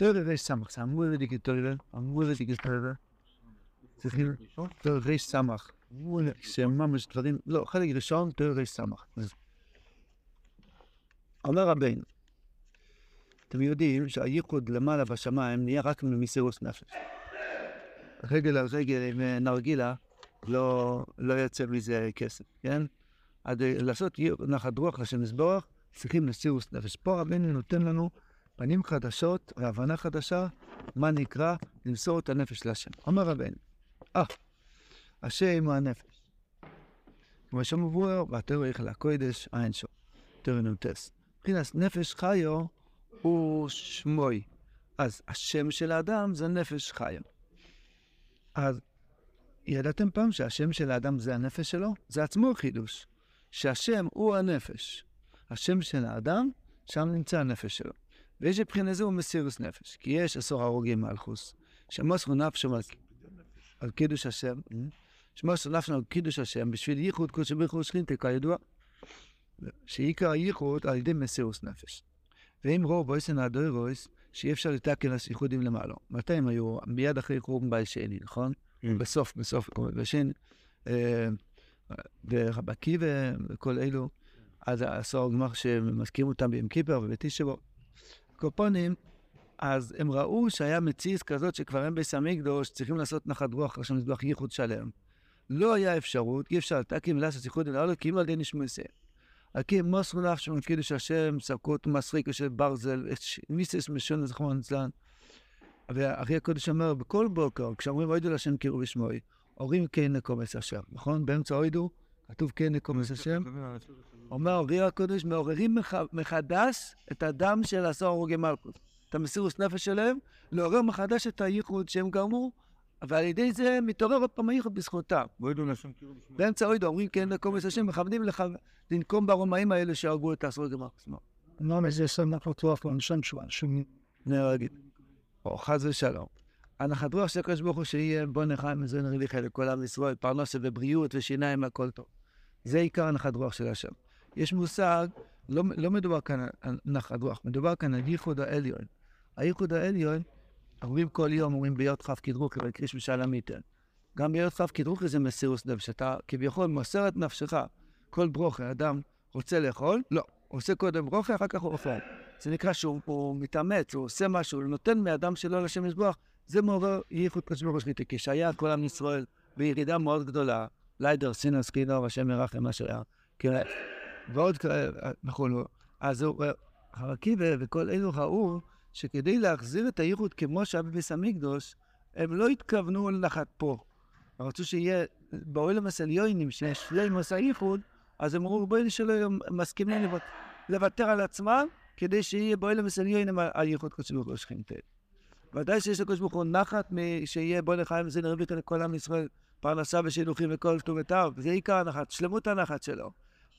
תרא ריש סמך, זה אמור לדיק תרא, אמור לדיק תרא. צריכים, תרא ריש סמך. שממש דברים, לא, חלק ראשון, ריש סמך. אז- אומר רבינו, אתם יודעים שהייחוד למעלה בשמיים נהיה רק ממסירות נפש. רגל על רגל עם נרגילה, לא, לא יוצא מזה כסף, כן? אז לעשות נחת רוח לשם יזברך, צריכים מסירות נפש. פה רבינו נותן לנו פנים חדשות והבנה חדשה, מה נקרא למסור את הנפש להשם. אומר רבינו, אה, השם הוא הנפש. כמו שמבואר, והתרא איך לקודש, אין שו. תרא נוטס. מבחינת נפש חיו הוא שמוי. אז השם של האדם זה נפש חיו. אז ידעתם פעם שהשם של האדם זה הנפש שלו? זה עצמו חידוש. שהשם הוא הנפש. השם של האדם, שם נמצא הנפש שלו. ויש מבחינה זו מסירוס נפש. כי יש עשור הרוגים מלכוס, שמוסרו נפשם על, על קידוש השם, שמוסרו נפשם על קידוש השם, בשביל ייחוד קודש ברוך הוא שכינתה, כידוע, שעיקר הייחוד על ידי מסירוס נפש. ואם רוב בויסן הדוירויס, שאי אפשר לתקן ייחודים למעלה. מתי הם היו? מיד אחרי חורבן בית שני, נכון? בסוף, בסוף, בשני, אה, ורבקי וכל אלו, אז עשור הגמר שמזכירים אותם ביום כיפר ובתשבו. קופונים, אז הם ראו שהיה מציאות כזאת שכבר הם ביס המקדוש צריכים לעשות נחת רוח עכשיו מזבח ייחוד שלם. לא היה אפשרות, אי אפשר לתקים לעשות ייחוד אלא כי אם על ידי. על כי מוסרו נפשם על קידוש השם, סרקות מסריקו של ברזל, מיסס משון זכרון אצלן. ואחי הקודש אומר, בכל בוקר, כשאומרים אוידו להשם קראו בשמוי, אומרים כן נקומס השם, נכון? באמצע אוידו, כתוב כן נקומס השם. אומר אורי הקודש, מעוררים מח... מחדש את הדם של עשור הרוגי מלכות. את המסירות נפש שלהם, לעורר מחדש את הייחוד שהם גרמו, ועל ידי זה מתעורר עוד פעם הייחוד בזכותם. ואוידו להשם קראו בשמו. באמצע אוידו אומרים כן נקומס השם, מכבדים לך לנקום ברומאים האלה שהרגו את עשור הרוגי מלכות. למה זה שם נחת רוח לאנשם שלו, אנשים נהרגים. או חס ושלום. הנחת רוח של הקדוש ברוך הוא שיהיה בוא נחיים מזון רליחה לכל עם ישראל, פרנסה ובריאות ושיניים, הכל טוב. זה עיקר הנחת רוח של השם. יש מושג, לא, לא מדובר כאן על נחת רוח, מדובר כאן על ייחוד העליון. הייחוד העליון, אומרים כל יום, אומרים ביות כ' כדרוכי וקריש ושלם ייתן. גם ביות כ' כדרוכי זה מסירוס נפש, אתה כביכול מוסר את נפשך, כל ברוכה, אדם רוצה לאכול, לא, הוא עושה קודם ברוכה, אחר כך הוא אוכל. זה נקרא שהוא הוא מתאמץ, הוא עושה משהו, הוא נותן מאדם שלו לשם מזבח, זה מעורר ייחוד קדוש ברוך הוא. כשהיה כל עם ישראל בירידה מאוד גדולה, ליידר סינוס קינור, השם ירחם מה שהיה, כן, ועוד כאלה, וכולו. אז הוא, חרקי ו- וכל אלו ראו שכדי להחזיר את הייחוד כמו שהיה בביס המקדוש, הם לא התכוונו לנחת פה. הם רצו שיהיה באוהלם הסליונים, שיש שלימוס הייחוד, אז הם אמרו, בואי שלא יהיו מסכימים לוות- לוותר על עצמם, כדי שיהיה באוהלם הסליונים הייחוד קדוש ברוך הוא שכינתה. ודאי שיש לקדוש ברוך הוא נחת שיהיה בוא לחיים וזה נרבית לכל עם ישראל, פרנסה ושילוחים וכל טובתיו, זה עיקר הנחת, שלמות הנחת שלו.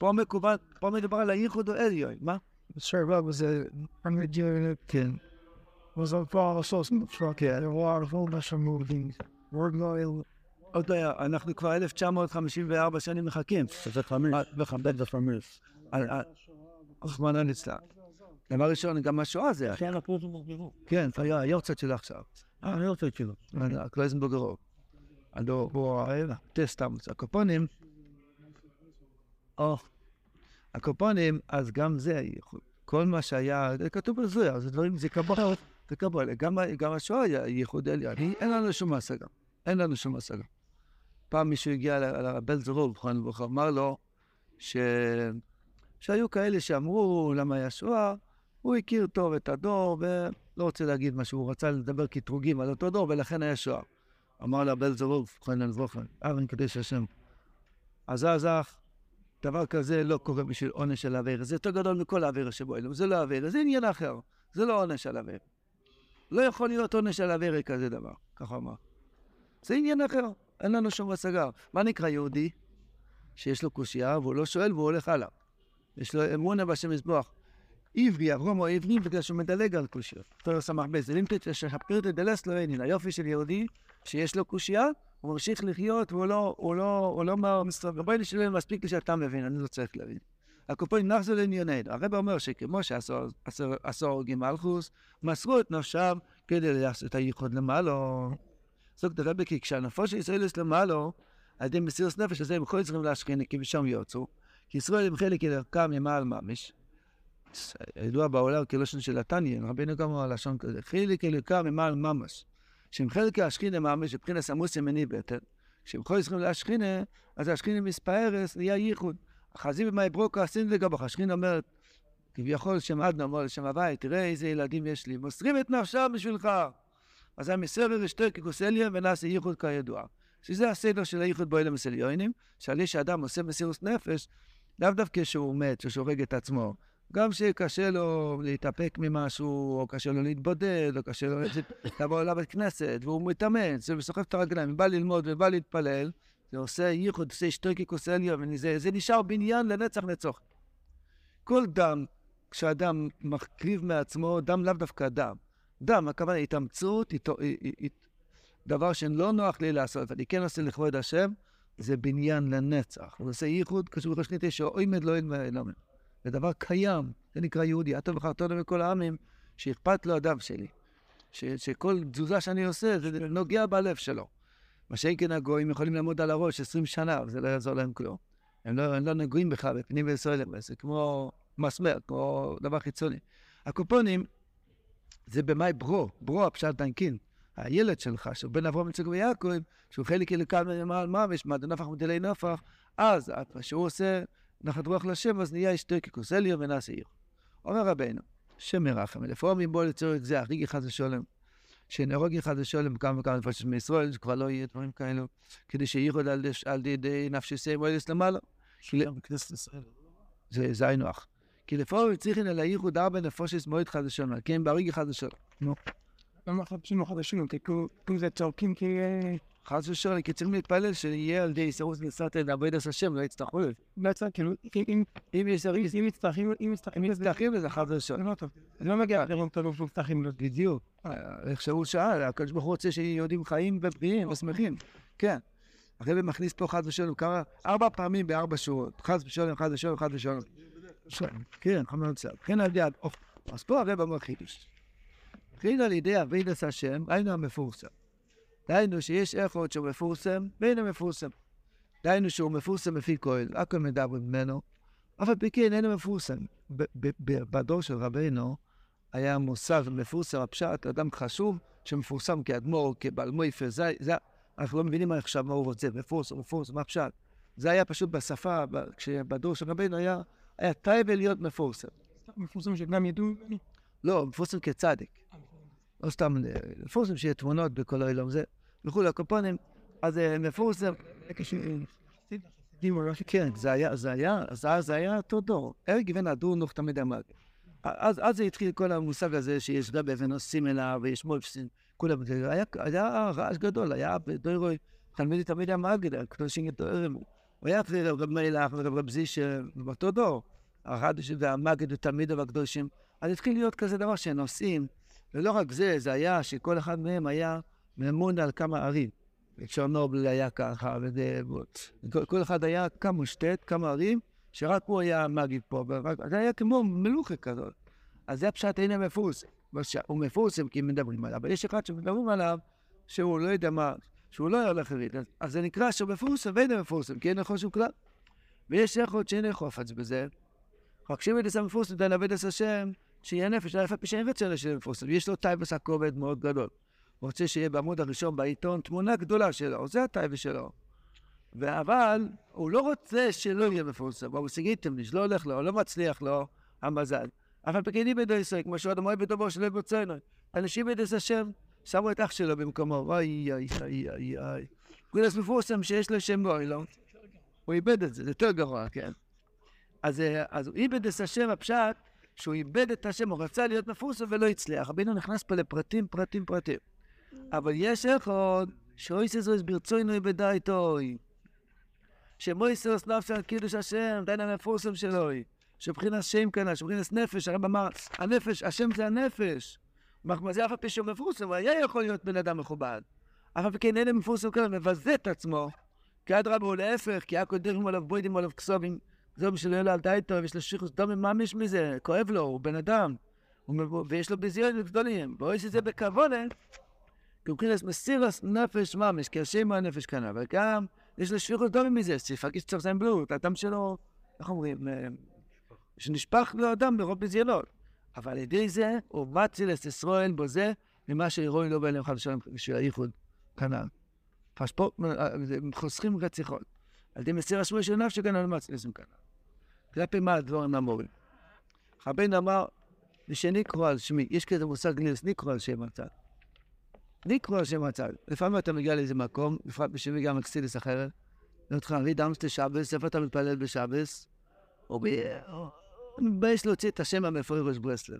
פה מקובל, פה מדובר על הייחוד או עליון, מה? serva was a hundred כן. there were a whole bunch of moving we're going עוד לא היה, אנחנו כבר 1954 שנים מחכים. זה חמש. אה, וחמש וחמש. רחמנא ליצלן. דבר ראשון, גם השואה זה היה. כן, הפרוטו מוגדרו. כן, היה היורצייט של עכשיו. אה, רוצה שלו. קלויזנבורגרו. הלו, הוא טסטם, הקופונים. או, הקופונים, אז גם זה, כל מה שהיה, זה כתוב בזויה, זה דברים, זה קבלות, זה קבלה. גם, גם השואה היה ייחוד עליון, אין לנו שום השגה. אין לנו שום השגה. פעם מישהו הגיע לרבל זרוב, זכרון לברכה, אמר לו ש... שהיו כאלה שאמרו למה היה שואה, הוא הכיר טוב את הדור, ולא רוצה להגיד מה שהוא רצה לדבר קטרוגים על אותו דור, ולכן היה שואה. אמר לה בל זרוב, זכרון לברכה, אבן קדש השם. אז אך, דבר כזה לא קורה בשביל עונש של אוויר, זה יותר גדול מכל האוויר שבו אלו, זה לא אוויר, זה עניין אחר, זה לא עונש על אוויר. לא יכול להיות עונש על אוויר כזה דבר, ככה אמר. זה עניין אחר, אין לנו שום השגה. מה נקרא יהודי? שיש לו קושייה והוא לא שואל והוא הולך הלאה. יש לו אמונה בשם מזבוח. עברי, אברום או עברי, בגלל שהוא מדלג על קושיות. תור סמך ב' זה לימפת שחפיר תדלס לא אינין. היופי של יהודי, שיש לו קושייה, הוא ממשיך לחיות, והוא לא, הוא לא, הוא לא אומר, רבי שלא מספיק לי שאתה מבין, אני לא צריך להבין. הקופונים נחזור לענייננו. הרב אומר שכמו שעשור הורגים מלכוס, מסרו את נפשם כדי לעשות את הייחוד למעלו. זאת דרבה כי כשהנפש של ישראל יש למעלו, על ידי מסירות נפש, אז הם בכל צריכים להשכינה, כי משם יוצאו. כי ישראל הם חלק אלוקם ממעל ממש. ידוע בעולם כלשון של התניא, רבינו גם אמר לשון כזה, חלק אלוקם ממעל ממש. שהם חלק השכינה ממש, מבחינת סמוסי מני בטן. כשהם כל צריכים להשכינה, אז השכינה מספארס נהיה ייחוד. החזים במאי ברוקה עשינו לגבי, השכינה אומרת, כביכול שם עדנה אומר לשם הוואי, תראה איזה ילדים יש לי, מוסרים את נפשם בשבילך. אז המסרר אשתר ככוסליה ונעשה ייחוד כידוע. שזה הסדר של הייחוד באוהל מסליונים, שעל יש שאדם עושה מסירות נפש, לאו דווקא שהוא מת, שהוא הורג את עצמו. גם שקשה לו להתאפק ממשהו, או קשה לו להתבודד, או קשה לו לעבור לבית כנסת, והוא מתאמץ, וסוחב את הרגליים, בא ללמוד ובא להתפלל, זה עושה ייחוד, עושה שטרקי כוסליה, וזה נשאר בניין לנצח נצח. כל דם, כשאדם מקריב מעצמו, דם לאו דווקא דם. דם, הכוונה התאמצות, הת... דבר שלא נוח לי לעשות, אני כן עושה לכבוד השם, זה בניין לנצח. הוא עושה ייחוד, קשור לחשניתי שאוימד לא ילמד. זה דבר קיים, זה נקרא יהודי. אתה בחרתו מכל העמים, שאכפת לו הדם שלי. ש, שכל תזוזה שאני עושה, זה נוגע בלב שלו. מה שאין כן הגויים יכולים לעמוד על הראש 20 שנה, וזה לא יעזור להם כלום. הם לא, הם לא נגועים בך בפנים וישראל, זה כמו מסמר, כמו דבר חיצוני. הקופונים, זה במאי ברו, ברו הפשט דנקין. הילד שלך, שהוא בן אברהם יצחק ויעקב, שהוא חלק אלוקם ממעל ממש, נפח מדילי נפח, אז כשהוא עושה נחת רוח לשם, אז נהיה אשתו ככוסליה ונעשה עיר. אומר רבנו, שם מרחם, לפעמים בוא לצורך זה, הריגי חס ושולם, שנהרוג חס ושולם כמה וכמה נפשות מישראל, שכבר לא יהיה דברים כאלו, כדי שיחוד על, על ידי נפשי סיים ואלס למעלה. בכנסת ישראל. זה היינו הך. כי לפעמים צריכים על הייחוד ארבע נפושס מועד חס ושולם, כן, בהריגי חס ושולם. נו. למה חדשים חדשים? כי זה צורקים כי... חס ושלום, כי צריכים להתפלל שיהיה על ידי סירוס נסעת לעבוד את השם, לא יצטרכו לזה. לא יצטרך, כאילו, אם יש סירוס, אם מצטרכים, אם מצטרכים, אם מצטרכים לזה חס זה ושלום. לא טוב. זה לא מגיע לרום טוב שמצטרכים לזה. בדיוק. איך שהוא שאל, הקדוש ברוך הוא רוצה שיהודים חיים ובריאים ושמחים. כן. הרב מכניס פה חס ושלום כמה, ארבע פעמים בארבע שורות. חס ושלום, חס ושלום, חס ושלום. כן, חמור צד. כן, על ידי, אז פה הרב אמר חידוש. חידוש על ידי אבידס השם, היינו המפורסם. דהיינו שיש אחד שהוא מפורסם ואינו מפורסם. דהיינו שהוא מפורסם לפי כהן, הכל מדברים ממנו, אף על פי כן אינו מפורסם. בדור של רבנו היה מושג מפורסם, הפשט, אדם חשוב שמפורסם כאדמו"ר, כבעל מויפה, זה, זה, אנחנו לא מבינים עכשיו מה הוא רוצה, מפורסם, מפורסם, מה הפשט. זה היה פשוט בשפה, כשבדור של רבנו היה, היה טייבל להיות מפורסם. מפורסם שגם ידעו ממנו? לא, מפורסם כצדיק. לא סתם, מפורסם שיהיה תמונות בכל העולם זה, וכולי, הקופונים, אז מפורסם. כן, זה היה, זה היה, אז זה היה אותו דור. אריק בן הדור נוח תמיד אמר. אז, אז זה התחיל כל המושג הזה שיש רבי ונוסעים אליו ויש מולפסין, כולם, היה, רעש גדול, היה בדורוי, תלמידי תמיד היה מגד, הקדושים גדולים. הוא היה אחרי רב מלך ורב זישר, באותו דור. הרדש והמגד ותלמידיו הקדושים. אז התחיל להיות כזה דבר שנוסעים. ולא רק זה, זה היה שכל אחד מהם היה ממון על כמה ערים. צ'רנובל היה ככה, וזה... כל אחד היה כמה שטט, כמה ערים, שרק הוא היה מגיד פה, ורק, זה היה כמו מלוכה כזאת. אז זה הפשט אינו מפורסם. הוא מפורסם כי מדברים עליו, אבל יש אחד שמדברים עליו שהוא לא יודע מה, שהוא לא הולך לריד. אז זה נקרא שהוא מפורסם ואינו מפורסם, כי אין לך שום כלל. ויש אחד שאין חופץ בזה, רק שאם ידע מפורסם, דן עבד את השם, שיהיה נפש, אף על פי שאין רצון לשם מפורסם. יש לו טייבס הכובד מאוד גדול. הוא רוצה שיהיה בעמוד הראשון בעיתון תמונה גדולה שלו, זה הטייבס שלו. אבל הוא לא רוצה שלא יהיה מפורסם. הוא סגיתם לי, שלא הולך לו, לא מצליח לו המזל. אבל בקיינים בידי ישראל, כמו שהוא אדמוי בדובו שלא יבוצענו. אנשים בידי השם שמו את אח שלו במקומו, אוי אוי אוי אוי אוי. כולס מפורסם שיש לו שם גוי, לא? הוא איבד את זה, זה יותר גרוע, כן. אז, אז הוא איבד את השם הפשט, שהוא איבד את השם, הוא רצה להיות מפורסם ולא הצליח. רבינו נכנס פה לפרטים, פרטים, פרטים. אבל יש אחד שאויסס אויס ברצוינו איבדה איתוי. שמויסוס נפש על קידוש השם, דיין המפורסם שלוי. שבחינת שם כאן, שבחינת נפש, הרב אמר, הנפש, השם זה הנפש. זה אף על פי שהוא מפורסם, הוא היה יכול להיות בן אדם מכובד. אף על פי כן אין מפורסם כאן, מבזה את עצמו. כי אדרבה הוא להפך, כי הכל דרכים עליו בוידים עליו כסובים. זה בשביל יאללה על דייטו, ויש לו שיחוס דומם ממש מזה, כואב לו, הוא בן אדם. ויש לו ביזיון גדולים, ורואה שזה בכוונה, כי מבחינת מסירס נפש ממש, כי השם הוא הנפש כאן, אבל גם יש לו שפיכות דומים מזה, שיפרגיש צריך להם בלוט, האדם שלו, איך אומרים, אה, שנשפך לו הדם ברוב ביזיונות. אבל על ידי זה הוא מציל את ישראל בזה, ממה שיראו לו בעיניהם חד ושלום בשביל הייחוד כנ"ל. הם חוסכים רציחות. על ידי מסיר השמוי של נפשי כאן על מציל כנ"ל. כלפי מה הדבורים אמורים. רבנו אמר, ושנקרוא על שמי, יש כזה מושג גליס, נקרוא על שם הצד. נקרוא על שם הצד. לפעמים אתה מגיע לאיזה מקום, בפרט בשביל גם אקסידס אחרת, אני אותך להביא דמסטי שבס, איפה אתה מתפלל בשבס? או ב... מתבייש להוציא את השם המפורש ברסלב.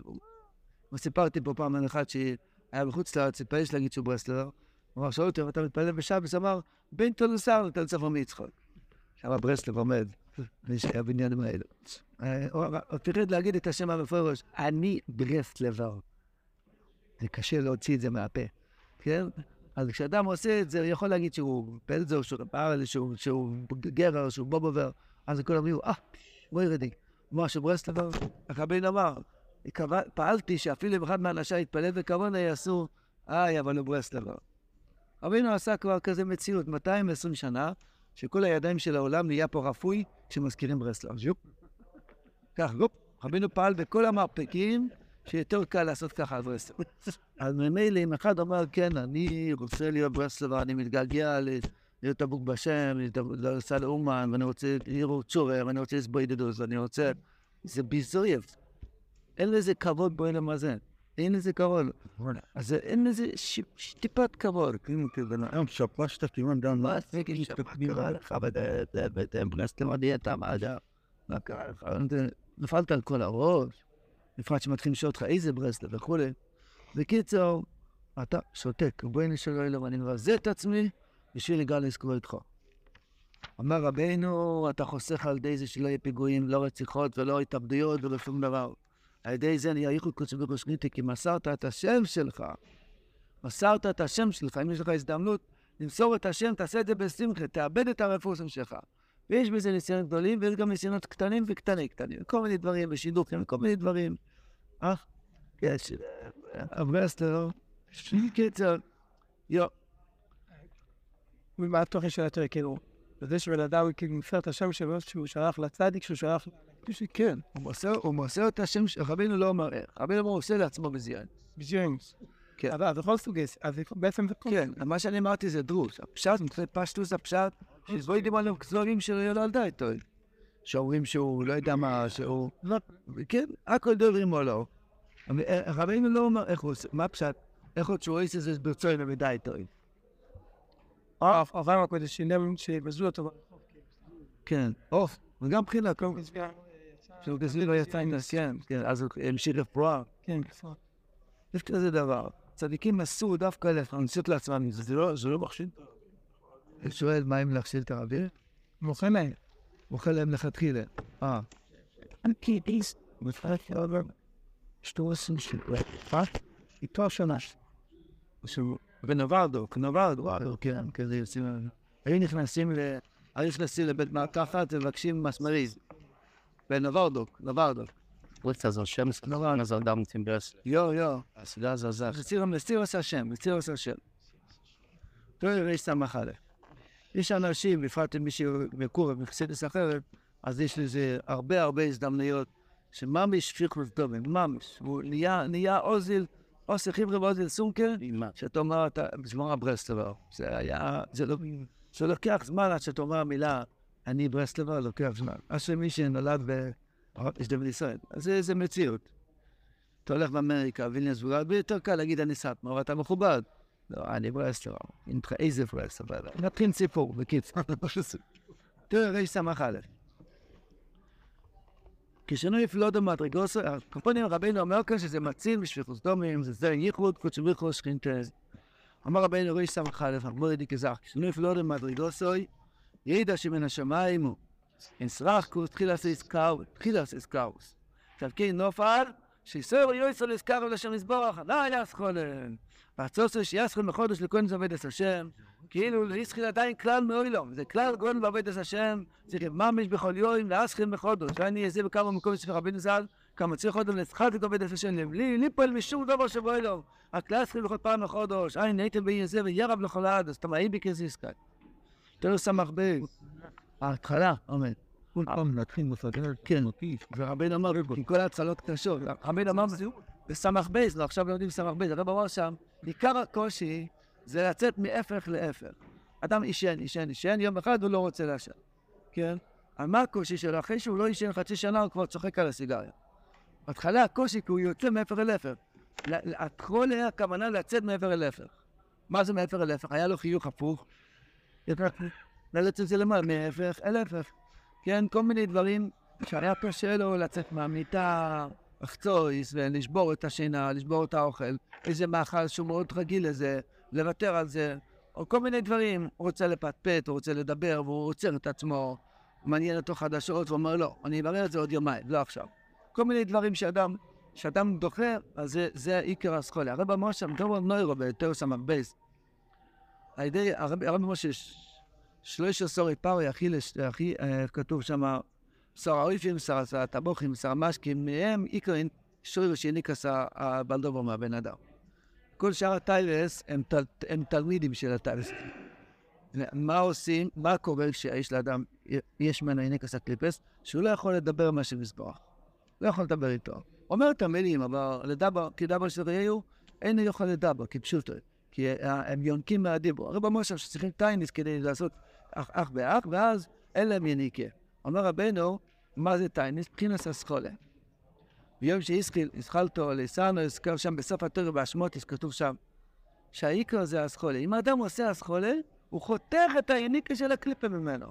הוא סיפרתי פה פעם על אחד שהיה בחוץ לארץ, התפייש להגיד שהוא ברסלר. הוא אמר, שאלו אותי, אתה מתפלל בשבס? אמר, בין תולוסר לתל ספר מיצחוק. שם ברסלב עומד, ויש הבניינים האלו. אה, אמר, הוא פיחד להגיד את השם המפורש, אני ברסלבר. זה קשה להוציא את זה מהפה, כן? אז כשאדם עושה את זה, הוא יכול להגיד שהוא פלזר, שהוא פארל, שהוא, שהוא גרר, שהוא בובובר, אז כולם אומרים, אה, בואי רדי. כמו שברסלבר, רבין אמר, "קבע- פעלתי שאפילו אם אחד מהאנשי יתפלל בכוונה יעשו, איי, אבל הוא ברסלבר. רבינו עשה כבר כזה מציאות, 220 שנה, שכל הידיים של העולם נהיה פה רפוי כשמזכירים ברסלב. ז'ופ. כך, גופ. רבינו פעל בכל המרפקים שיותר קל לעשות ככה על ברסלב. אז ממילא אם אחד אומר, כן, אני רוצה להיות ברסלבר, אני מתגעגע להיות אבוק בשם, לנסוע לאומן, ואני רוצה לראות צורר, ואני רוצה לסבוא ידידוס, ואני רוצה... זה ביזויב. אין לזה כבוד בעולם הזה. אין לזה כבוד. אז אין לזה ש- ש- טיפת כבוד. כאילו. היום שפשת כיוון דן מה מה קרה לך בברסלב, אתה מה אתה? מה קרה לך? נפלת על כל הראש, בפרט שמתחילים לשאול אותך איזה ברסלב וכולי. בקיצור, אתה שותק, בואי נשאל אלוהים, אני מבזה את עצמי בשביל לגל לזכור איתך. אמר רבינו, אתה חוסך על ידי זה שלא יהיה פיגועים, לא רציחות ולא התאבדויות ולא שום דבר. על ידי זה נהיה ייחוד קודש ברוך הוא כי מסרת את השם שלך. מסרת את השם שלך, אם יש לך הזדמנות למסור את השם, תעשה את זה בשמחה, תאבד את הרפורסים שלך. ויש בזה ניסיונות גדולים, ויש גם ניסיונות קטנים וקטנים קטנים, כל מיני דברים, בשידוכים, כל מיני דברים. אה? יש, הברסלר, קיצר, יו, ומה התוכן של יותר כאילו? וזה שבן אדם כאילו מפר את השם שלו שהוא שלח לצדיק שהוא שלח כן, הוא מוסר, הוא מוסר את השם, רבינו לא אומר איך, רבינו אומר, הוא עושה לעצמו בזיון. בג'יימס. כן. אבל בכל סוגי, אז בעצם זה כן, מה שאני אמרתי זה דרוש. הפשט, מבחינת פשטוס הפשט, שלא יודעים על דברים שלא ילדה איתו. שאומרים שהוא, לא יודע מה, שהוא... כן, הכל דברים או לא. אה, רבינו לא אומר איך הוא עושה, מה הפשט? איך עוד שהוא עושה זה ברצונו מדי איתו. אבל הקודש שבזו אותו. כן, או, וגם מבחינה, כל- שהוא כזה לא יצא עם הסיים, כן, אז הוא המשיך רפואה. כן, יש כזה דבר. צדיקים עשו דווקא להכנסות לעצמם, זה לא, זה לא מכשיל. הוא שואל מה אם להכשיל את האוויר? מוכן להם. אוכל להם לכתחילה. אה. איתו שנה. ונוברדוק, נוברדוק, כן, כזה יוצאים... היו נכנסים לבית מרקחת ומבקשים מסמריז. נוברדוק. What's das Hashem? נורא. Das soll damit im Brest. יו, יו. Das sagt. נסיר נסיר עושה השם, נסיר עושה השם. תראי ריש סמך א'. יש אנשים, בפרט אם מישהו מקור ומחסידס אחרת, אז יש לזה הרבה הרבה הזדמנויות שממש שפיכות דומים, ממש. הוא נהיה, אוזיל, עושה חבר'ה ואוזיל סונקר, שאתה אומר, אתה, בזמן הברסלבר. זה היה, זה לא, זה לוקח זמן עד שאתה אומר מילה, אני ברסלבר, לוקח זמן. שמי שנולד ב... יש דבר ישראל. אז זה, מציאות. אתה הולך באמריקה, וילניוס ורד, ויותר קל להגיד אני סאטמר, ואתה מכובד. לא, אני לך איזה ברסלר. נתחיל סיפור, בקיצור. תראה, ריש סמך א'. כשנו יפלודו מדרגוסו, הקופונים רבינו אומר כאן שזה מציל בשפיכוס דומים, זה זה ייחוד, קודש וריחוס, שכינתז. אמר רבינו ריש סמך א', אמרו ידי כזך, כשנו יפלודו מדרגוסוי, ידע שמן השמיים הוא. אין סרחקוס, תחילס איסקאוס, תחילס איסקאוס. עכשיו כן נופל, שיסור יויסו לזכר לשם יסבורך, לא יסכולן. והצוסו שיסכול מחודש לכהן עובד את השם, כאילו ליסחיל עדיין כלל מאוילום, זה כלל גון ועובד את השם, צריך ממש בכל יום להסחיל מחודש, ואני אעשה בכמה מקומות ספר רבינו ז"ל, כמה צריך עוד לצחק את עובד השם לב, לי, לי פועל משום דבר שבו אלו. הכלל צריכים לכל פעם לחודש, אין, הייתם בעניין זה וירב לכל עד, אז תמאי בכזיסקת. תראו סמך בייס. ההתחלה, אמן. כל פעם להתחיל מסדר, כן. אותי. ורבינו אמר, עם כל ההצלות קשות, רבינו אמר, בסמך בייס, לא, עכשיו לומדים סמך בייס, הרב אמר שם, עיקר הקושי זה לצאת מהפך להפך. אדם עישן, עישן, עישן, יום אחד הוא לא רוצה לעשן, כן? אבל מה הקושי שלו? אחרי שהוא לא עישן חצי שנה, הוא כבר צוחק על הסיגריה. בהתחלה הקושי, כי הוא יוצא מהפך אל הפך. הכל היה הכוונה לצאת מעבר אל הפך. מה זה מעבר אל הפך? היה לו חיוך הפוך. נאלץ את זה למעלה, מהפך אל הפך. כן, כל מיני דברים שהיה קשה לו לצאת מהמיטה, לחצויס ולשבור את השינה, לשבור את האוכל, איזה מאכל שהוא מאוד רגיל לזה, לוותר על זה, או כל מיני דברים. הוא רוצה לפטפט, הוא רוצה לדבר, והוא עוצר את עצמו, מעניין אותו חדשות, הוא אומר, לא, אני אברר את זה עוד יומיים, לא עכשיו. כל מיני דברים שאדם, שאדם דוחה, אז זה, זה עיקר הסכולה. הרב משה, מדבר על נוירו בתיאוס המרבייס. על ידי הרב, הרב משה, שלוש עשורי פארי, הכי, הכי אה, כתוב שם, שר האויפים, שר הטבוחים, שר המשקים, מהם עיקרין שוירו שניקס הבלדובר מהבן אדם. כל שאר הטיילס הם, תל, הם תלמידים של הטיילס. מה עושים, מה קורה כשיש לאדם, יש ממנו אינקס הקליפס, שהוא לא יכול לדבר מה שמזבח. לא יכול לדבר איתו. אומר את המילים, אבל לדבר, כי דבר של ראיהו, אין יכול לדבר, כי פשוטו. כי הם יונקים מהדיבור. הרי במושב שצריכים טייניס כדי לעשות אח, אח באח, ואז אין להם יניקה. אומר רבנו, מה זה טייניס? מבחינת הסחולה. ביום שהזכלתו לסנו, הזכר שם בסוף התורה באשמוטיס, כתוב שם, שהעיקר זה הסחולה. אם האדם עושה הסחולה, הוא חותך את היניקה של הקליפה ממנו.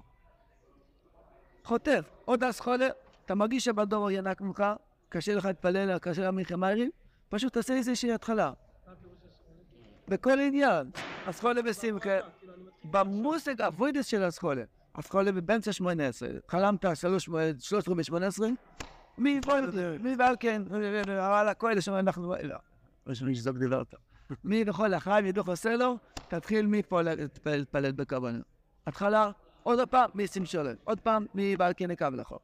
חותך. עוד הסחולה, אתה מרגיש שבדור ינק ממך, קשה לך להתפלל, קשה לך מלחמיירים, פשוט תעשה איזושהי התחלה. בכל עניין. הסחולה בשמחה, במושג הווידס של הסחולה. הסחולה באמצע שמונה עשרה. חלמת שלוש רבי שמונה עשרה? מי מי ועל כן, על הכהל שם אנחנו, לא, יש לי שזוג דיברת. מי וכל החיים ידוך עושה לו, תתחיל מפה להתפלל בכוונו. התחלה, עוד פעם, מי שולם. עוד פעם, מי בעל כן יקו לכו.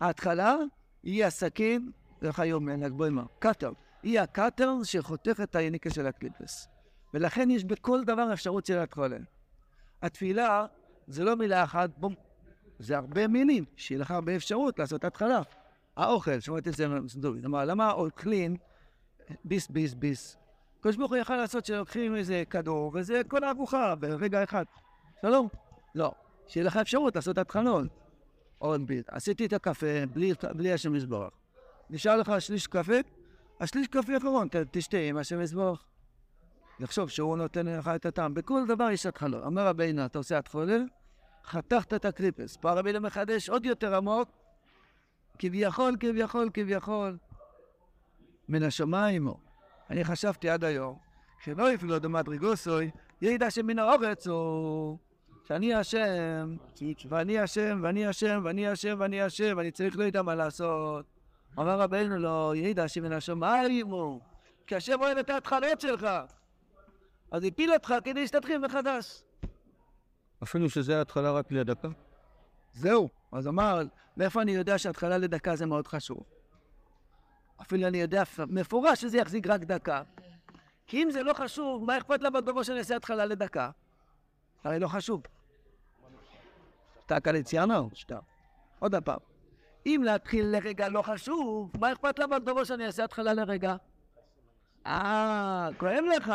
ההתחלה היא הסכין, איך היום נגבוימה, קאטר. היא הקאטר שחותך את היניקה של הקליפס. ולכן יש בכל דבר אפשרות של התחולה. התפילה זה לא מילה אחת, בום. זה הרבה מילים, שיהיה לך הרבה אפשרות לעשות התחלה. האוכל, שמעתי את זה כלומר, למה אוכלים ביס ביס ביס? הקדוש ברוך הוא יכל לעשות שלוקחים איזה כדור, וזה כל הארוחה ברגע אחד. שלום? לא. שיהיה לך אפשרות לעשות התחלות. עוד ביט. עשיתי את הקפה בלי, בלי השם יזבורך. נשאר לך שליש קפה, השליש קפה האחרון, תשתה עם השם יזבורך. לחשוב שהוא נותן לך את הטעם. בכל דבר יש התחלות. אומר רבינו, אתה עושה התחולה, חתכת את הקליפס. פה רבינו מחדש עוד יותר עמוק, כביכול, כביכול, כביכול, מן השמיים הוא. אני חשבתי עד היום, שלא יפילו דמדרגוסוי, ידע שמן האורץ הוא... שאני השם, ואני השם, ואני השם, ואני השם, ואני השם, ואני צריך לא יודע מה לעשות. אמר רבנו לו, ידע שמן השמיים הוא, כי השם אוהב את ההתחלות שלך. אז הפיל אותך כדי שתתחיל מחדש. אפילו שזה ההתחלה רק לדקה? זהו. אז אמר, מאיפה אני יודע שהתחלה לדקה זה מאוד חשוב? אפילו אני יודע מפורש שזה יחזיק רק דקה. כי אם זה לא חשוב, מה אכפת לה בדברו שאני אעשה התחלה לדקה? הרי לא חשוב. אתה קליציאנו? שתה. עוד פעם. אם להתחיל לרגע לא חשוב, מה אכפת לה בדברו שאני אעשה התחלה לרגע? אה, כואב לך.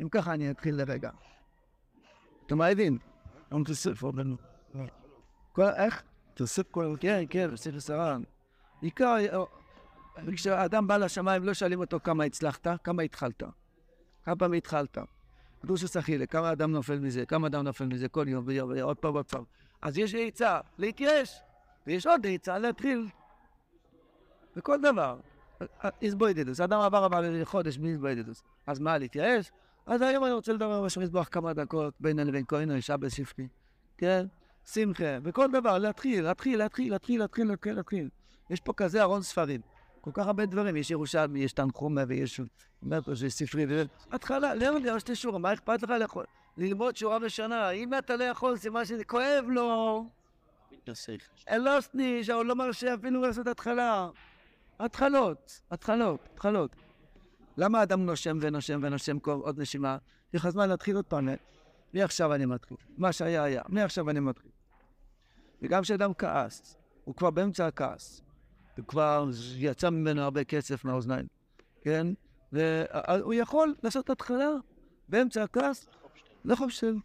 אם ככה אני אתחיל לרגע. אתה? I'm too sick for כל, איך? תוסיף כל... כן, כן, בסדר סרן. עיקר, כשאדם בא לשמיים לא שואלים אותו כמה הצלחת, כמה התחלת. כמה פעמים התחלת. דוש סחילה, כמה אדם נופל מזה, כמה אדם נופל מזה, כל יום ויום, עוד פעם ועוד פעם. אז יש עצה להתייאש, ויש עוד עצה להתחיל. בכל דבר. איזבוידדוס, אדם עבר אבל חודש בלי איזבוידדוס. אז מה, להתייאש? אז היום אני רוצה לדבר על משהו מזבוח כמה דקות בינינו לבין כהנו, אישה בשפטי. כן? שמחה, בכל דבר, להתחיל, להתחיל, להתחיל, להתחיל, להתחיל, להתחיל, להתחיל. יש פה כזה ארון ספרים. כל כך הרבה דברים, יש ירושלמי, יש תנחומה ויש ספרי, התחלה, למה שתי שורה, מה אכפת לך לאכול? ללמוד שורה ראשונה, אם אתה לא יכול, סימן שזה כואב לו. אין לו סניש, אבל לא מרשה אפילו לעשות התחלה. התחלות, התחלות, התחלות. למה אדם נושם ונושם ונושם כל עוד נשימה? יש לך זמן להתחיל עוד פעם. מעכשיו אני מתחיל. מה שהיה היה. מעכשיו אני מתחיל. וגם כשאדם כעס, הוא כבר באמצע הכעס. וכבר יצא ממנו הרבה כסף מהאוזניים, כן? והוא יכול לעשות התחלה באמצע הכעס, לחופשל,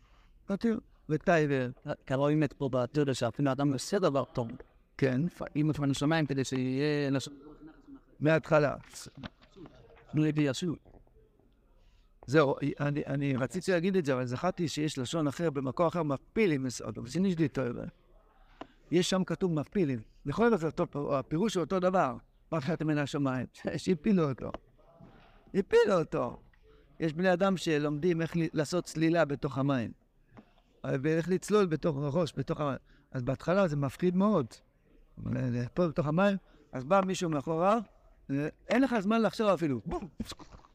להתיר. וטייבה, כרואים את פה בתיאוריה שאפילו אדם עושה דבר טוב. כן, אם לפעמים שמיים כדי שיהיה... מההתחלה. נו, לי יעשו. זהו, אני, אני רציתי להגיד את זה, אבל זכרתי שיש לשון אחר, במקור אחר, מפילים מסעדו, וסיני שלי טובה. יש שם כתוב מפילים. לכל זאת, הפירוש הוא אותו דבר. חייתם מן השמיים? שהפילו אותו. הפילו אותו. יש בני אדם שלומדים איך לעשות צלילה בתוך המים. ואיך לצלול בתוך הראש, בתוך המים. אז בהתחלה זה מפחיד מאוד. אבל פה בתוך המים, אז בא מישהו מאחוריו, אין לך זמן לחשוב אפילו.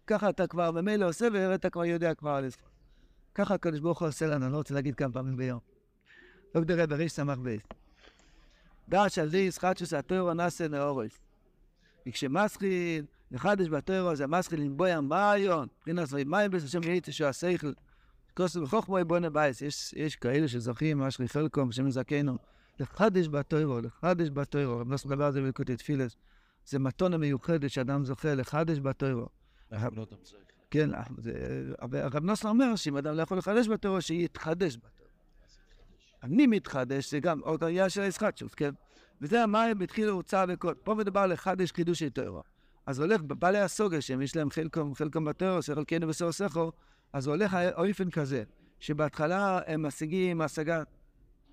ככה אתה כבר ממילא עושה, ואתה כבר יודע כבר על זה. ככה הקדוש ברוך הוא עושה לנו, אני לא רוצה להגיד כמה פעמים ביום. לא גדרה בריש סמך בייס. דש על דיס חדשוס התוירו נאסה נאורס. וכשמסחיל, לחדש בתוירו זה מסחיל עם בוים ביון, מבחינת סביב מים בס, השם יהיית שהוא השכל. כוסו בחוכמו יבונה בייס. יש, כאלה שזוכים, אשרי חלקום, השם יזכנו. לחדש בתוירו, לחדש בתוירו. רב נוסף מדבר על זה בלקוטי תפילס. זה מתונה מיוחדת שאדם זוכה לחדש בתוירו. כן, הרב נוסר אומר שאם אדם לא יכול לחדש בתורה, שיתחדש בתורה. אני מתחדש, זה גם עוד ראייה של הישחטשות, כן? וזה המים התחילו הוצאה וכל. פה מדובר על לחדש חידושי תורה. אז הולך בבעלי הסוגר, שהם יש להם חלקם, חלקם בתורה, שחלקנו בסור סכו, אז הולך האופן כזה, שבהתחלה הם משיגים השגה,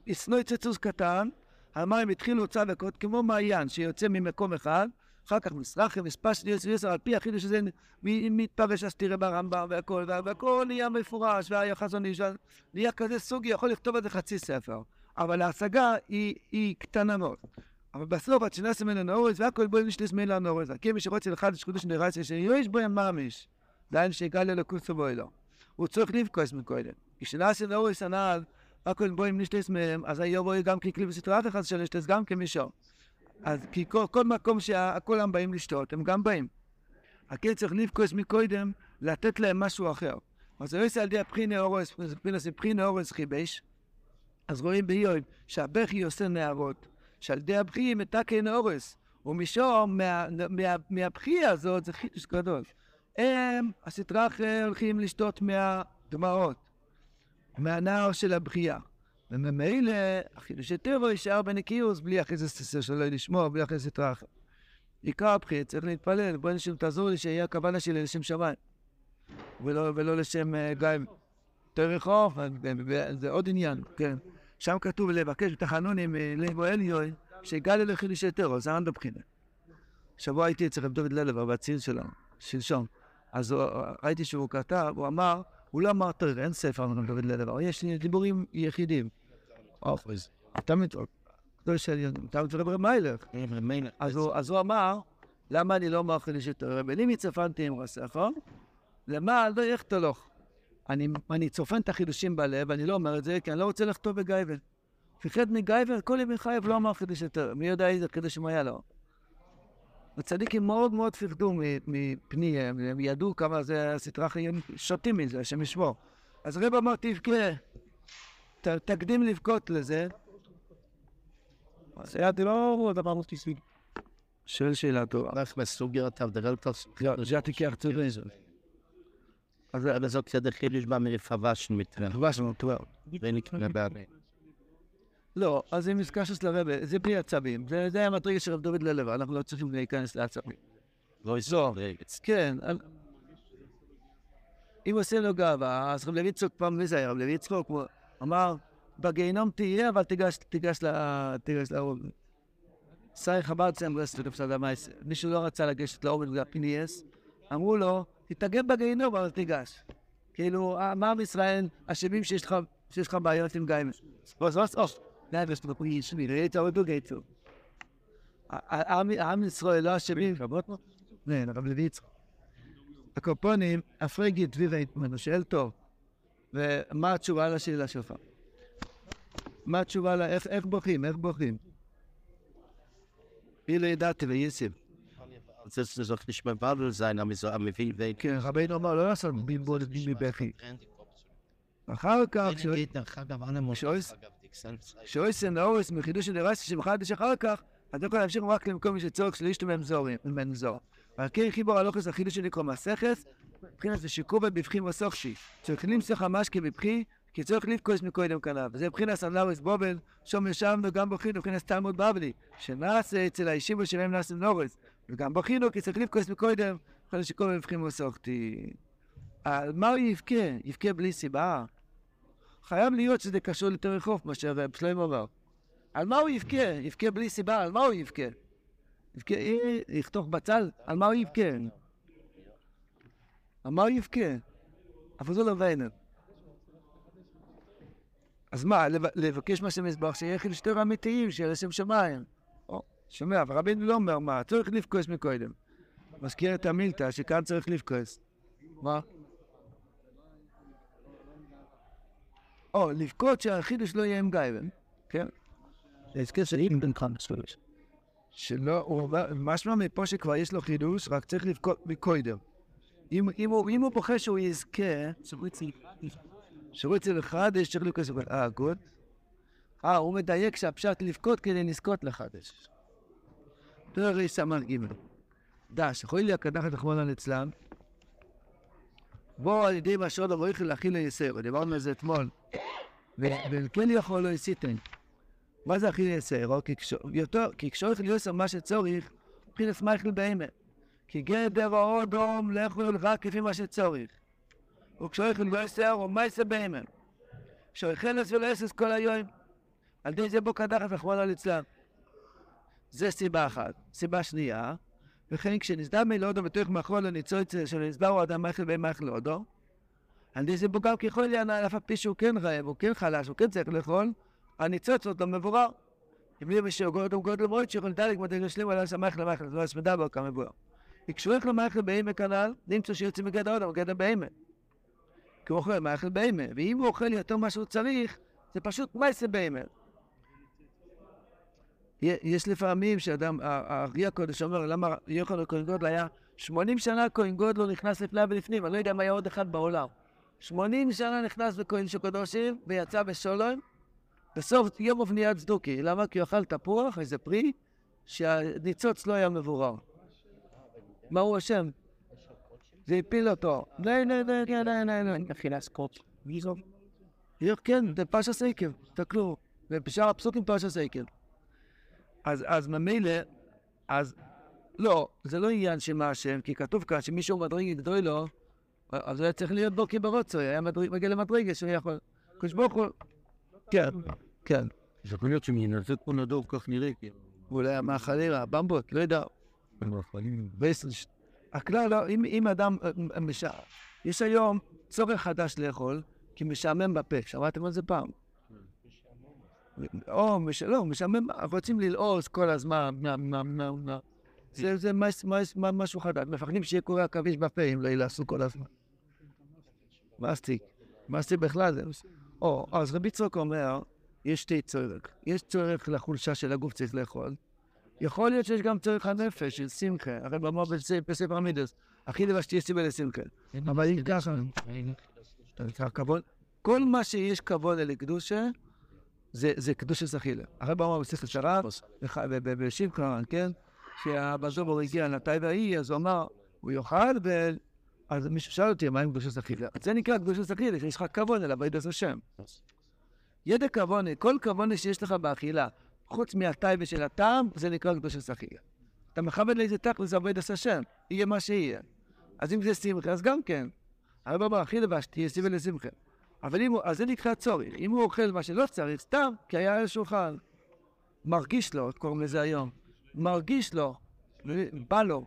ישנוי צצוס קטן, המים התחילו וכל, כמו מעיין שיוצא ממקום אחד, אחר כך מסרחם, מספש, דיוס ויוסר, על פי החידוש הזה מתפרש תראה ברמב"ם והכל, וה- והכל נהיה מפורש, והחזון איש, נהיה כזה סוגי, יכול לכתוב על זה חצי ספר. אבל ההשגה היא, היא קטנה מאוד. אבל בסוף, עד שנעשה ממנו נאורס, והכל בואי נשתס ממנו נאורס. כי מי שרוצה לחדש שקודש נראה שיש בו ים ממש. דהיינו שיגע ללקוסו בו אלו. הוא צריך לבכוס מקודם. כשנעשה נאורס הנ"ל, הכל בואי נשתס מהם, אז היה בואי גם ככלי בסדרה אחת של נשתס גם כמישור. אז כי כל, כל מקום שכולם באים לשתות, הם גם באים. הכן צריך לבכוס מקודם, לתת להם משהו אחר. אז יעשה על ידי הבחינה אורס, פינס בחינה אורס חיבש, אז רואים באיוב שהבכי עושה נערות, שעל ידי הבכי מתקן אורס, ומשום מה, מה, מהבכי הזאת זה חידוש גדול. הם, הסטרה אחרי הולכים לשתות מהדמעות, מהנער של הבכייה. וממילא החידושי טבע יישאר בנקיוס בלי ססר שלא לשמור, בלי סטרה אחרת. עיקר הבכי, צריך להתפלל, בוא נשם תעזור לי שיהיה הכוונה שלי לשם שמיים. ולא, ולא לשם uh, גיא. תרחוב, זה עוד עניין, כן. שם כתוב לבקש בתחנונים לבו אליוי, שיגלה לחידושי טרור, זה ענד הבחינה. שבוע הייתי אצל רב דוד ללבר בציר שלנו, שלשום. אז ראיתי שהוא כתב, הוא אמר, הוא לא אמר תראה, אין ספר על רב דוד ללבר, יש דיבורים יחידים. אתה מתוק. אתה מדבר מיילך. אז הוא, אז הוא אמר, למה אני לא אומר חידושי תורה? בני צפנתי עם רסכו, למה לא יכתלוך. אני, אני צופן את החידושים בלב, אני לא אומר את זה, כי אני לא רוצה לכתוב בגייבל. פחד מגייבל, כל ימי חייב לא אמר חידושי תורה. מי יודע איזה חידושים היה לו? הצדיקים מאוד מאוד פחדו מ- מפניהם, הם ידעו כמה זה הסטרה חיים, שותים מזה, השם ישמור. אז רב אמר, תבכה, ת, תקדים לבכות לזה. אז היה לא דבר לא תסביב. שואל שאלה טובה. רק בסוגיה אתה מדבר כבר לא, זה התיקח צורי. אז זאת כזה חידוש בא מרפבש מתרן. ונקרא בערי. לא, אז אם נזכרשס לרבה, זה בלי עצבים. זה, זה המדרגה של רב דוד ללב, אנחנו לא צריכים להיכנס לעצבים. לא יסור. כן, אם עושה לו גאווה, אז רב לוי יצחק פעם, מי זה היה? רב לוי יצחק, הוא אמר, בגיהנום תהיה, אבל תיגש, תיגש, תיגש לאור. סי חב"ד רסט לפסד המייס. מישהו לא רצה לגשת לאור בגלל פיניאס, אמרו לו, תתאגד בגיהנום, אבל תיגש. כאילו, מה עם ישראל אשמים שיש לך, שיש לך בעיות עם גיימן? אז אז אוף, נאבס בפרי שלי, ראית עוד בגייטו. עם ישראל לא אשמים. כן, הרב לוי יצחק. הקופונים, הפרגי דביבי ממנו, שואל טוב. ומה התשובה לשאלה שלך? מה התשובה ל... איך, איך בוכים? איך בוכים? אילו ידעתי ויסיב. זה soll nicht mehr Babel sein, aber so am viel weg. כן, רבינו אמר לא לעשות בלבול מבכי. אחר כך, כשאויסן האורס מחידוש של דרסי שמחדש אחר כך, אז יכול להמשיך רק למקום שצורך של אישתו ממנו ועל כן חיבור הלוכס החידוש שנקרא מסכס, מבחינת ושיקובה בבחים וסוכשי. צריכים שכל משקה בבחי, כי צריך לפקוש מקודם כנף. וזה מבחינת סנלאורס בובל, שום ישבנו גם בכינו מבחינת תלמוד בבלי, שנעשה אצל האישים שלהם נעשה נורס. וגם בכינו, כי צריך לפקוש מקודם, מבחינת שיקובה בבחים וסוכתי. על מה הוא יבכה? יבכה בלי סיבה. חייב להיות שזה קשור יותר רחוב, מה שרב שלמה אמר. על מה הוא יבכה? יבכה בלי סיבה, על מה הוא יבכה? יבכה, אה, יחתוך בצל, על מה הוא יבכה? על מה הוא יבכה? אבל זו לא ואינן. אז מה, לב- לבקש מהשם יזבח שיהיה חילשתר אמיתיים, שיהיה לשם שמיים. שומע, אבל רבינו לא אומר מה, צריך לפקוס מקודם. מזכיר את המילתא שכאן צריך לפקוס. מה? או, לבכות שהחידוש לא יהיה עם גייבן, כן? Es geht eben den Kranzfleisch. שלא, הוא אומר, משמע מפה שכבר יש לו חידוש, רק צריך לבכות מקודם. אם, אם, הוא, אם הוא בוכה שהוא יזכה, שהוא יצא לחדש, צריך לבכות. אה, גוד. אה, הוא מדייק שהפשט לבכות כדי לזכות לחדש. סמ"ג ג' דש, יכול לי הקדחת רחמנא ליצלן, בוא על ידי משול המויכל להכיל ליסר, דיברנו על זה אתמול. וכן יכול לא יסיתן. מה זה הכי יסר? כי כשהולך להיות מה שצורך, מבחינת מייכל באמת. כי גדר או אדום לא יכול רק כפי מה שצורך. וכשהולך להיות יסר, הוא מייסר באמת. כשהולכנס ולא יסס כל היום. על ידי זה בו קדחת רחמנא ליצלן. זה סיבה אחת. סיבה שנייה, וכן כשנסדם מלאודו בתוך מאחור לניצוץ של נסברו אדם מייכל בין מייכל לאודו, על ידי זה בו גם ככל יענה, אף על פי שהוא כן רעב, הוא כן חלש, הוא כן צריך לאכול, הניצוץ עוד לא מבורר. אם לי משהו גודל גודל מועד שיכול דלק מדי לשלים על הסמך למחל, זה לא הסמדה בו כמבואר. יקשוח למחל בהמה כנ"ל, נמצא שיוצא מגדר אדם, מגדר בהמה. כי הוא אוכל מחל בהמה, ואם הוא אוכל יותר ממה שהוא צריך, זה פשוט מייסה. י- יש לפעמים שאדם, הארי הקודש אומר, למה יוחנן כהן גודל היה 80 שנה כהן גודל לא נכנס לפני ולפנים, אני לא יודע אם היה עוד אחד בעולם. 80 שנה נכנס בכהן של קדושים ויצא בשולון, בסוף יום ובניית צדוקי. למה? כי הוא אכל תפוח, איזה פרי, שהניצוץ לא היה מבורר. מה הוא אשם? זה הפיל אותו. לא, לא, לא, לא, לא, לא, לא. אכילת סקוט. מי זו? כן, זה פרשה סייקר, תסתכלו. ובשאר הפסוקים פרשה סייקר. אז, ממילא, אז לא, זה לא עניין של מה השם, כי כתוב כאן שמישהו מדרגה גדול לו, אז הוא היה צריך להיות בו כברוצו, היה מגיע למדרגה שהוא יכול. הקדוש ברוך הוא, כן, כן. יכול להיות שמנצאת פה נדור כך נראה, כי ואולי מהחלירה, במבות, לא יודע. הכלל, לא, אם, אם אדם, אה, אה. יש היום צורך חדש לאכול, כי משעמם בפה, שמעתם על זה פעם? או, מש... לא, משעמם, רוצים ללעוס כל הזמן. זה, זה משהו חדש, מפחדים שיהיה קורא עכביש בפה אם לא ילעסו כל הזמן. מסטיק, מסטיק בכלל זה. או, אז רבי צחוק אומר, יש שתי צורך. יש צורך לחולשה של הגוף צריך לאכול, יכול להיות שיש גם צורך הנפש של שמחה, הרי בס- בספר המידוס, הכי דבר שתהיה סיבה לשמחה. אבל אם ככה, כל מה שיש כבוד לקדושה, זה, זה קדושה סחילה. הרב אמר בספר שרב, בשמחה, כן, שהבזובר הגיע לנתי והאי, אז הוא אמר, הוא יאכל. אז מישהו שאל אותי, מה עם קדושה סחילה? זה נקרא קדושה סחילה, שיש לך כבוד אל עבודת השם. ידע כבוד, כל כבוד שיש לך באכילה, חוץ מהטייבה של הטעם, זה נקרא קדוש הסחייה. אתה מכבד לאיזה תכלס עבוד עשה השם, יהיה מה שיהיה. אז אם זה שמחה, אז גם כן. הרב אמר, הכי לבש, תהיה סיבה לשמחה. אבל אם הוא, אז זה נקרא צורך. אם הוא אוכל מה שלא צריך, סתם, כי היה על השולחן. מרגיש לו, קוראים לזה היום. מרגיש לו, בא לו,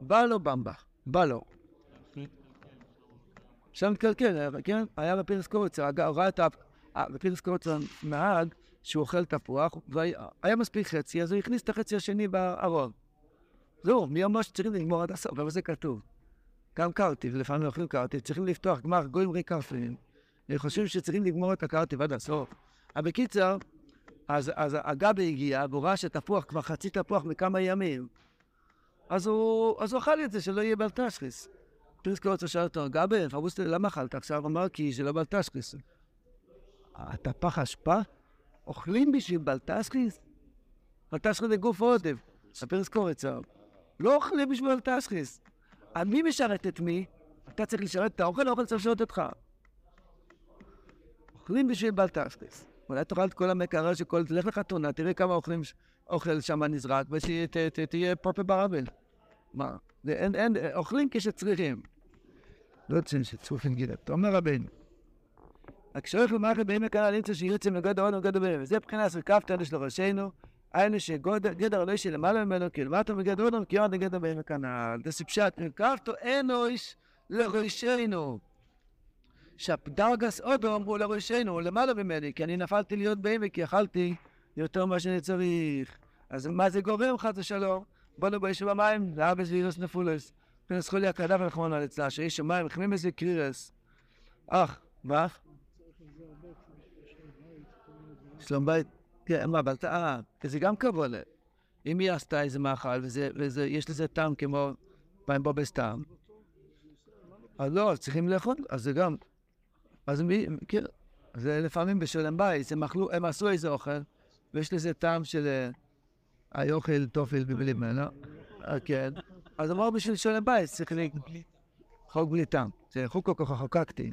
בא לו במבה, בא לו. שם מתקלקל, כן? היה בפרס קורצר, ראה את ה... בפרס קורצר נהג שהוא אוכל תפוח, והיה מספיק חצי, אז הוא הכניס את החצי השני בארון. זהו, מי אמר שצריכים לגמור עד הסוף, אבל זה כתוב. גם קרטיב, לפעמים אוכלים קרטיב, צריכים לפתוח גמר גויים ריקרפים. הם חושבים שצריכים לגמור את הקרטיב עד הסוף. אבל בקיצר, אז, אז הגבי הגיע, והוא ראה שתפוח, כבר חצי תפוח מכמה ימים. אז הוא, אז הוא אכל את זה, שלא יהיה. פרס קורצה שאל אותו, גבי, פרבוסטר, למה אכלת? עכשיו אמר, כי זה לא בלטשחיס. אתה פח אשפה? אוכלים בשביל בלטשחיס? בלטשחיס זה גוף עודף. הפרס קורצה. לא אוכלים בשביל בלטשחיס. מי משרת את מי? אתה צריך לשרת את האוכל, האוכל צריך לשרת אותך. אוכלים בשביל בלטשחיס. אולי תאכל את כל המקרר של כל... תלך לחתונה, תראה כמה אוכלים, אוכל שם נזרק, ותהיה פרפה ברבל. מה? אין, אין, אוכלים כשצריכים. לא צריכים שצריכים גילה. אתה אומר רבינו. כשהולך למערכת בעמק הנ"ל נמצא שירצם לגדר עוד וגדר בעמק. וזה מבחינה של כ"ט של ראשינו, היינו שגדר לא שלמעלה ממנו, כי למטה מגדר עוד כי עוד גדר בעמק הנ"ל. זה שפשט, כ"תו אנוש לראשינו. שהדרגס אודום הוא לראשינו, למעלה ממני, כי אני נפלתי להיות בעמק, כי אכלתי יותר ממה שאני צריך. אז מה זה גורם חס ושלום? בוא נבוא ישו במים, לאבס ואירוס נפולס. פנס חולי הקדף ורחמון על אצלה, שיש שמיים, מחמים איזה קרירס. אך, מה? שלום בית? כן, מה, אבל אה, זה גם קבולה. אם היא עשתה איזה מאכל, ויש לזה טעם כמו פעם בו בסתם, אז לא, צריכים לאכול, אז זה גם... אז מי, כן, זה לפעמים בשלם בית, הם, עשו איזה אוכל, ויש לזה טעם של האוכל תופל בבלי ממנו, כן, אז אמרו בשביל שלם בית צריך חוק בלי טעם, זה חוק כל כך חוקקתי.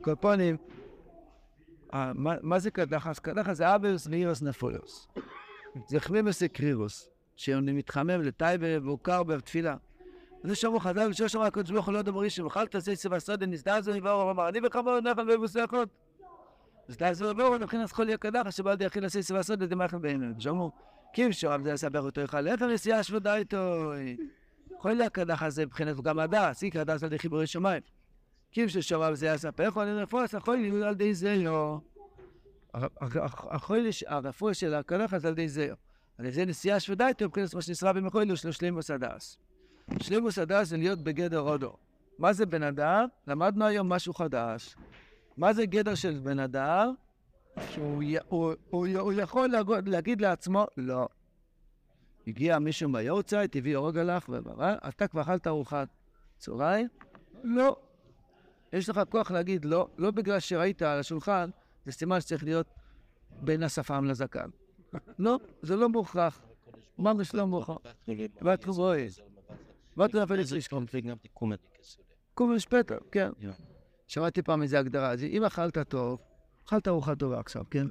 כל פונים, מה זה קדחס? קדחס זה אברס ואירוס נפולוס. זה חמימוס אקרירוס, שמתחמם לטייבה והוכר בתפילה. וזה שאמרו חז"ל ושאומר שם הקדוש ברוך הוא לא דמרי שאכלת סייסה וסודה נסדזו נבואו אמר אני וכבוד נחל ובוסכות. נסדזו נבואו מבחינת כל יקדח אשר בעד יחיל סייסה וסודה דמחל באמת. שאמרו שואב זה יסבר אותו יכל איפה נסיעה שבודה איתו. כל יקדח הזה מבחינת גם הדס, איקר הדס על ידי חיבורי שמיים. קים ששומע זה יספר יכול לרפוס יכול להיות על ידי זה לא. הרפואה של הקדח אז על ידי זה. על ידי נסיעה שבודה איתו מבחינת מה שנשרה במחוילו שלו שלימוס הדס. שלימוס הדס זה להיות בגדר הודו. מה זה בן אדם? למדנו היום משהו חדש. מה זה גדר של בן אדם? שהוא הוא, הוא, הוא יכול להגיד, להגיד לעצמו, לא. הגיע מישהו מהיורצייט, הביא אורג הלך, אתה כבר אכלת ארוחת צהריים? לא. יש לך כוח להגיד לא, לא בגלל שראית על השולחן, זה סימן שצריך להיות בין השפם לזקן. לא, זה לא מוכרח. ממש לא מוכרח. ואתה רואה. ואתה נפל לצריך. קומר שפטר, כן. שמעתי פעם איזה הגדרה, אז אם אכלת טוב, אכלת ארוחה טובה עכשיו, כן?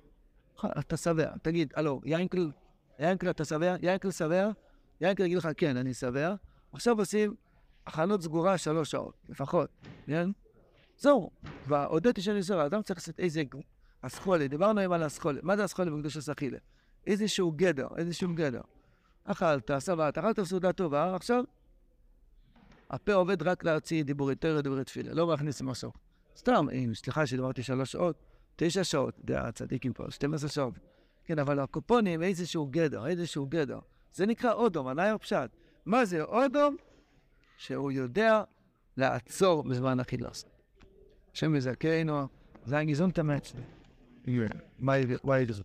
אתה שבע, תגיד, הלו, יינקל, יינקל אתה שבע? יינקל שבע? יינקל יגיד לך, כן, אני שבע. עכשיו עושים הכנות סגורה שלוש שעות, לפחות, כן? זהו, והודיתי שאני שבע, אדם צריך לעשות איזה אסכולה, דיברנו היום על אסכולה, מה זה אסכולה בקדוש הסחילה? איזשהו גדר, איזשהו גדר. אכלת, שבעת, אכלת סעודה טובה, עכשיו הפה עובד רק להוציא דיבורי תרא, דיבורי תפילה, לא מכניס משהו. סתם, סליחה שדיברתי שלוש שעות, תשע שעות, זה הצדיקים פה, 12 שעות. כן, אבל הקופונים, איזשהו גדר, איזשהו גדר. זה נקרא אודום, ענאי פשט. מה זה אודום? שהוא יודע לעצור בזמן אכילוס. השם יזכנו, זה הגיזון תמצא. מה ידעו?